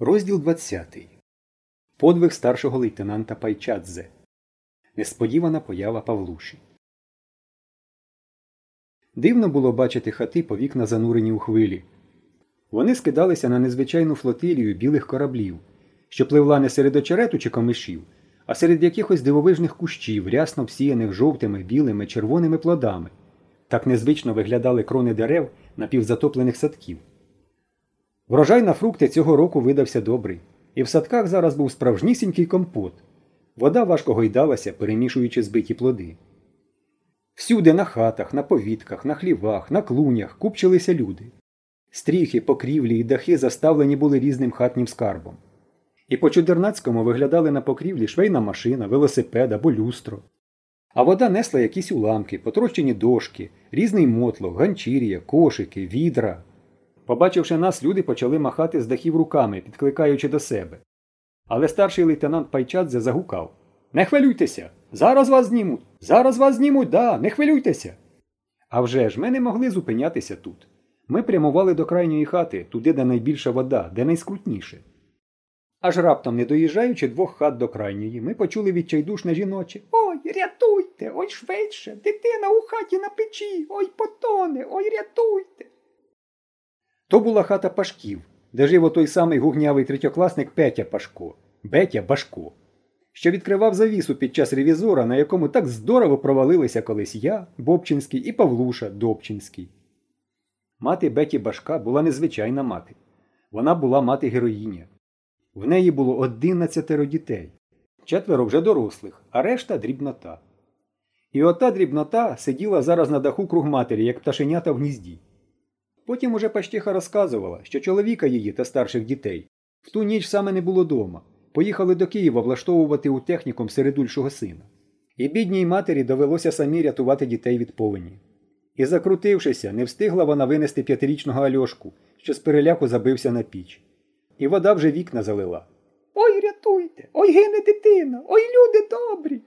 Розділ 20. Подвиг старшого лейтенанта Пайчадзе. Несподівана поява Павлуші. Дивно було бачити хати по вікна занурені у хвилі. Вони скидалися на незвичайну флотилію білих кораблів, що пливла не серед очерету чи комишів, а серед якихось дивовижних кущів, рясно всіяних жовтими, білими, червоними плодами. Так незвично виглядали крони дерев напівзатоплених садків. Врожай на фрукти цього року видався добрий, і в садках зараз був справжнісінький компот. Вода важко гойдалася, перемішуючи збиті плоди. Всюди на хатах, на повітках, на хлівах, на клунях купчилися люди. Стріхи, покрівлі і дахи заставлені були різним хатнім скарбом. І по чудернацькому виглядали на покрівлі швейна машина, велосипед або люстро. А вода несла якісь уламки, потрощені дошки, різний мотлох, ганчір'я, кошики, відра. Побачивши нас, люди почали махати з дахів руками, підкликаючи до себе. Але старший лейтенант Пайчадзе загукав Не хвилюйтеся! Зараз вас знімуть! Зараз вас знімуть, да, не хвилюйтеся! А вже ж ми не могли зупинятися тут. Ми прямували до крайньої хати, туди, де найбільша вода, де найскрутніше. Аж раптом, не доїжджаючи двох хат до крайньої, ми почули відчайдушне жіноче Ой, рятуйте, ой швидше, дитина у хаті на печі, ой потоне, ой рятуйте. То була хата Пашків, де жив отой самий гугнявий третьокласник Петя Пашко, Бетя Башко, що відкривав завісу під час ревізора, на якому так здорово провалилися колись я, Бобчинський і Павлуша Добчинський. Мати Беті Башка була незвичайна мати. Вона була мати героїня. В неї було одинадцятеро дітей, четверо вже дорослих, а решта дрібнота. І ота дрібнота сиділа зараз на даху круг матері, як пташенята в гнізді. Потім уже Пащиха розказувала, що чоловіка її та старших дітей в ту ніч саме не було дома. Поїхали до Києва влаштовувати у технікум середульшого сина. І бідній матері довелося самі рятувати дітей від повені. І, закрутившися, не встигла вона винести п'ятирічного Альошку, що з переляку забився на піч. І вода вже вікна залила. Ой, рятуйте! Ой, гине дитина! Ой, люди добрі!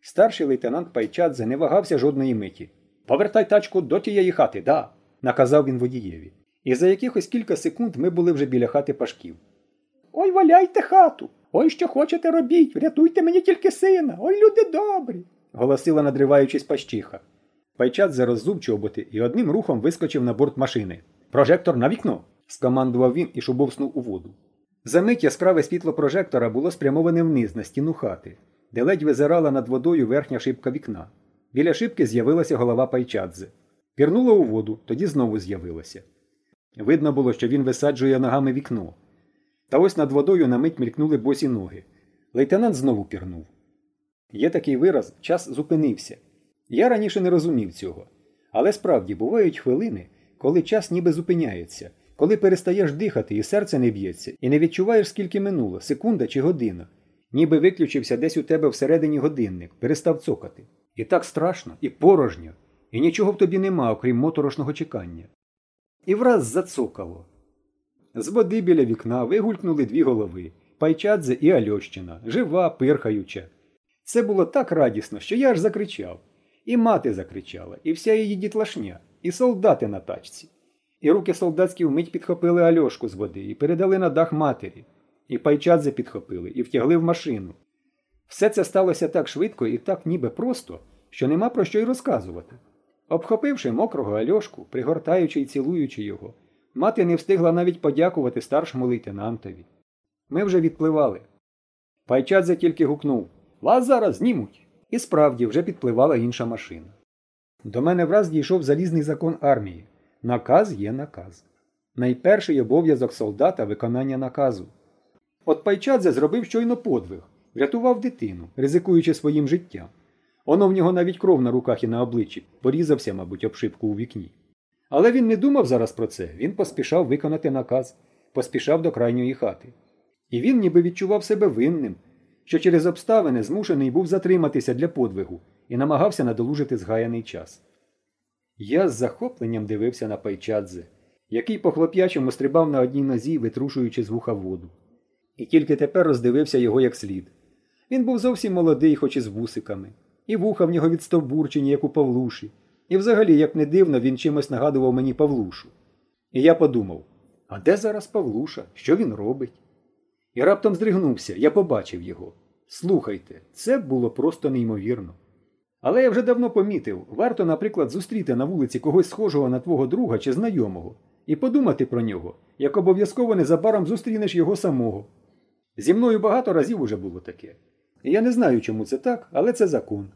Старший лейтенант Пайчадзе не вагався жодної миті. Повертай тачку до тієї хати, да наказав він водієві. І за якихось кілька секунд ми були вже біля хати пашків. Ой, валяйте хату! Ой, що хочете робіть! Врятуйте мені тільки сина! Ой, люди добрі! голосила, надриваючись пащиха. Пайчат зароззуб чоботи і одним рухом вискочив на борт машини. Прожектор на вікно! скомандував він і шубовснув у воду. Замить яскраве світло прожектора було спрямоване вниз на стіну хати, де ледь визирала над водою верхня шибка вікна. Біля шибки з'явилася голова Пайчадзе. Пірнула у воду, тоді знову з'явилася. Видно було, що він висаджує ногами вікно. Та ось над водою на мить мількнули босі ноги. Лейтенант знову пірнув. Є такий вираз час зупинився. Я раніше не розумів цього. Але справді бувають хвилини, коли час ніби зупиняється, коли перестаєш дихати і серце не б'ється, і не відчуваєш, скільки минуло, секунда чи година, ніби виключився десь у тебе всередині годинник, перестав цокати. І так страшно, і порожньо, і нічого в тобі нема, окрім моторошного чекання. І враз зацокало. З води біля вікна вигулькнули дві голови Пайчадзе і Альощина, жива, пирхаюча. Це було так радісно, що я аж закричав. І мати закричала, і вся її дітлашня, і солдати на тачці. І руки солдатські вмить підхопили Альошку з води і передали на дах матері, і пайчадзе підхопили, і втягли в машину. Все це сталося так швидко і так ніби просто, що нема про що й розказувати. Обхопивши мокрого Альошку, пригортаючи й цілуючи його, мати не встигла навіть подякувати старшому лейтенантові. Ми вже відпливали. Пайчадзе тільки гукнув Вас зараз знімуть. І справді вже підпливала інша машина. До мене враз дійшов залізний закон армії. Наказ є наказ. Найперший обов'язок солдата виконання наказу. От Пайчадзе зробив щойно подвиг, врятував дитину, ризикуючи своїм життям. Оно в нього навіть кров на руках і на обличчі, порізався, мабуть, обшивку у вікні. Але він не думав зараз про це, він поспішав виконати наказ, поспішав до крайньої хати. І він ніби відчував себе винним, що через обставини змушений був затриматися для подвигу і намагався надолужити згаяний час. Я з захопленням дивився на пайчадзе, який по хлоп'ячому стрибав на одній нозі, витрушуючи з вуха воду. І тільки тепер роздивився його як слід. Він був зовсім молодий, хоч і з вусиками і вуха в нього відстовбурчені, як у Павлуші. І взагалі, як не дивно, він чимось нагадував мені Павлушу. І я подумав А де зараз Павлуша? Що він робить? І раптом здригнувся, я побачив його. Слухайте, це було просто неймовірно. Але я вже давно помітив, варто, наприклад, зустріти на вулиці когось схожого на твого друга чи знайомого, і подумати про нього, як обов'язково незабаром зустрінеш його самого. Зі мною багато разів уже було таке. І я не знаю, чому це так, але це закон.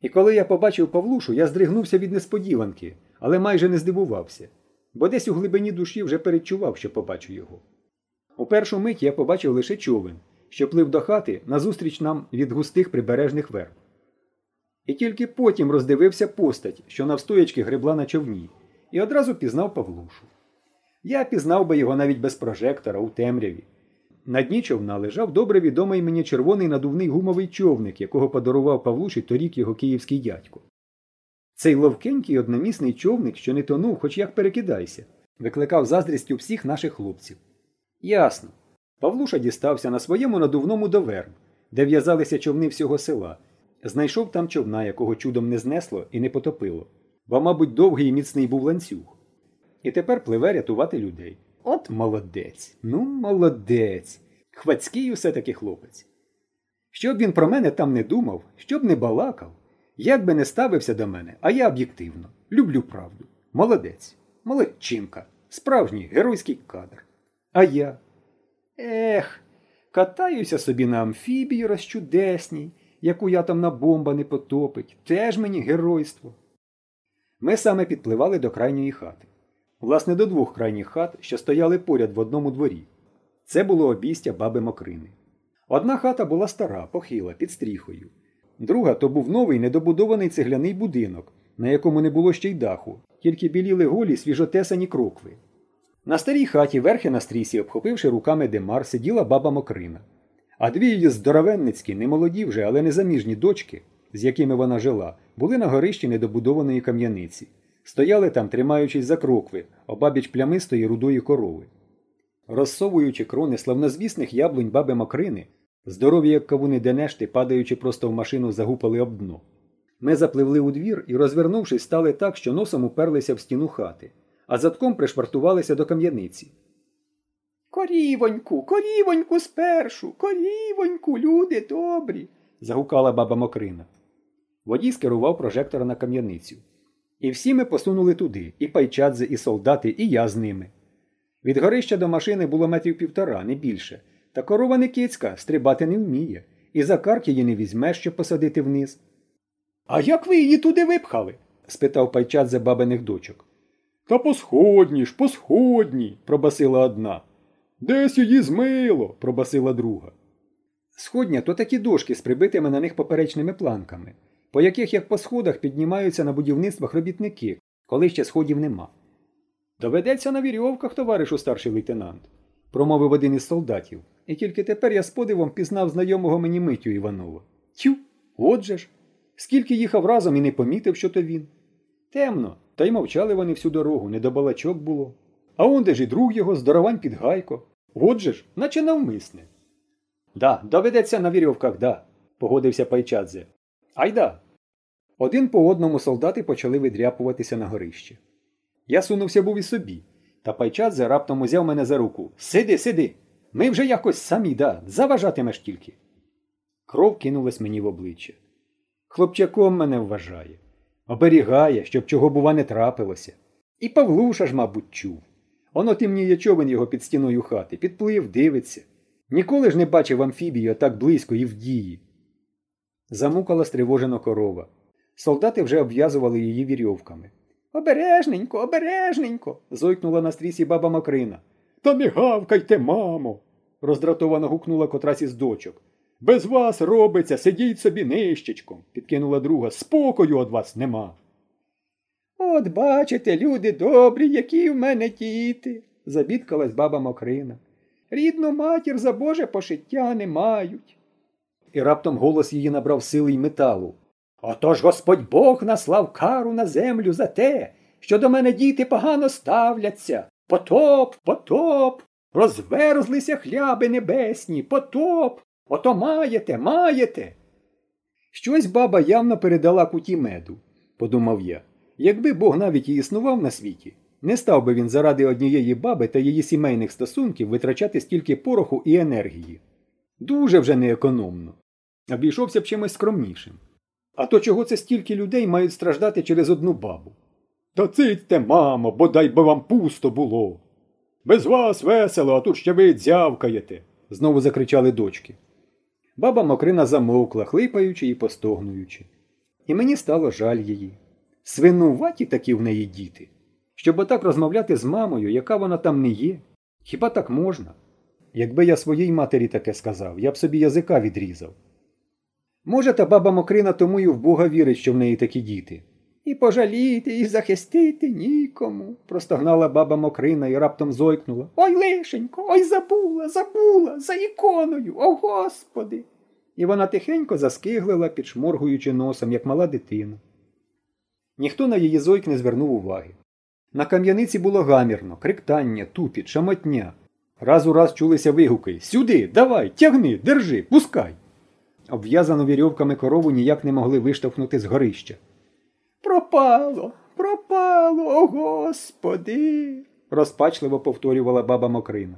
І коли я побачив Павлушу, я здригнувся від несподіванки, але майже не здивувався, бо десь у глибині душі вже передчував, що побачу його. У першу мить я побачив лише човен, що плив до хати назустріч нам від густих прибережних верб. І тільки потім роздивився постать, що навстоячки гребла на човні, і одразу пізнав Павлушу. Я пізнав би його навіть без прожектора у темряві. На дні човна лежав добре відомий мені червоний надувний гумовий човник, якого подарував Павлуші торік його київський дядько. Цей ловкенький одномісний човник, що не тонув, хоч як перекидайся, викликав заздрість у всіх наших хлопців. Ясно. Павлуша дістався на своєму надувному до Верн, де в'язалися човни всього села. Знайшов там човна, якого чудом не знесло і не потопило, бо, мабуть, довгий і міцний був ланцюг. І тепер пливе рятувати людей. От молодець, ну молодець. Хвацький усе таки хлопець. Щоб він про мене там не думав, щоб не балакав, як би не ставився до мене, а я об'єктивно, люблю правду. Молодець, молодчинка, справжній геройський кадр. А я. Ех, катаюся собі на амфібії розчудесній, яку я там на бомба не потопить, теж мені геройство. Ми саме підпливали до крайньої хати. Власне, до двох крайніх хат, що стояли поряд в одному дворі. Це було обійстя баби Мокрини. Одна хата була стара, похила, під стріхою. Друга то був новий недобудований цегляний будинок, на якому не було ще й даху, тільки біліли голі свіжотесані крокви. На старій хаті, верхи на стрісі, обхопивши руками Демар, сиділа баба Мокрина. А дві її здоровенницькі, немолоді вже, але незаміжні дочки, з якими вона жила, були на горищі недобудованої кам'яниці. Стояли там, тримаючись за крокви, обабіч плямистої рудої корови. Розсовуючи крони славнозвісних яблунь баби Мокрини, здорові, як кавуни денешти, падаючи просто в машину, загупали об дно. Ми запливли у двір і, розвернувшись, стали так, що носом уперлися в стіну хати, а задком пришвартувалися до кам'яниці. Корівоньку, корівоньку спершу, корівоньку, люди добрі. загукала баба Мокрина. Водій скерував прожектора на кам'яницю. І всі ми посунули туди, і пайчадзе, і солдати, і я з ними. Від горища до машини було метрів півтора, не більше, та корова не кицька, стрибати не вміє, і за карк її не візьмеш, щоб посадити вниз. А як ви її туди випхали? спитав пайчадзе бабиних дочок. Та по сходні ж, по сходні, пробасила одна. Десь її змило, пробасила друга. Сходня то такі дошки з прибитими на них поперечними планками, по яких, як по сходах, піднімаються на будівництвах робітники, коли ще сходів нема. Доведеться на вірьовках, товаришу старший лейтенант, промовив один із солдатів, і тільки тепер я з подивом пізнав знайомого мені Митю Іванова. Тю, отже ж, скільки їхав разом і не помітив, що то він. Темно, та й мовчали вони всю дорогу, не до балачок було. А он де ж і друг його, здоровань під гайко. Отже ж, наче навмисне. Да, доведеться на вірьовках, да, погодився Пайчадзе. Айда. Один по одному солдати почали видряпуватися на горище. Я сунувся був і собі, та Пайчадзе раптом узяв мене за руку. Сиди, сиди. Ми вже якось самі, да, заважатимеш тільки. Кров кинулась мені в обличчя. Хлопчаком мене вважає, оберігає, щоб чого, бува, не трапилося. І Павлуша ж, мабуть, чув. Оно темніє човен його під стіною хати, підплив, дивиться. Ніколи ж не бачив амфібію так близько і в дії. Замукала стривожено корова. Солдати вже обв'язували її вірьовками. Обережненько, обережненько. зойкнула на стрісі баба Макрина. Та не гавкайте, мамо. роздратовано гукнула котрась із дочок. Без вас робиться, сидіть собі нищечком, підкинула друга. Спокою од вас нема. От бачите, люди добрі, які в мене діти, забідкалась баба Мокрина. Рідну матір за Боже пошиття не мають. І раптом голос її набрав сили й металу. Отож Господь Бог наслав кару на землю за те, що до мене діти погано ставляться. Потоп, потоп, розверзлися хляби небесні, потоп. Ото маєте, маєте. Щось баба явно передала куті меду, подумав я. Якби Бог навіть і існував на світі, Не став би він заради однієї баби та її сімейних стосунків витрачати стільки пороху і енергії. Дуже вже неекономно. Обійшовся б чимось скромнішим. А то чого це стільки людей мають страждати через одну бабу? Та цитьте, мамо, бодай би вам пусто було. Без вас весело, а тут ще ви дзявкаєте, знову закричали дочки. Баба Мокрина замовкла, хлипаючи і постогнуючи. І мені стало жаль її. Свинуваті такі в неї діти. Щоб отак розмовляти з мамою, яка вона там не є. Хіба так можна? Якби я своїй матері таке сказав, я б собі язика відрізав. Може, та баба Мокрина тому й в Бога вірить, що в неї такі діти. І пожаліти, і захистити нікому, простогнала баба Мокрина і раптом зойкнула. Ой, лишенько, ой, забула, забула, за іконою, о господи. І вона тихенько заскиглила, підшморгуючи носом, як мала дитина. Ніхто на її зойк не звернув уваги. На кам'яниці було гамірно, криктання, тупіт, шамотня. Раз у раз чулися вигуки Сюди, давай, тягни, держи, пускай. Обв'язану вірьовками корову ніяк не могли виштовхнути з горища. Пропало, пропало, о господи, розпачливо повторювала баба Мокрина.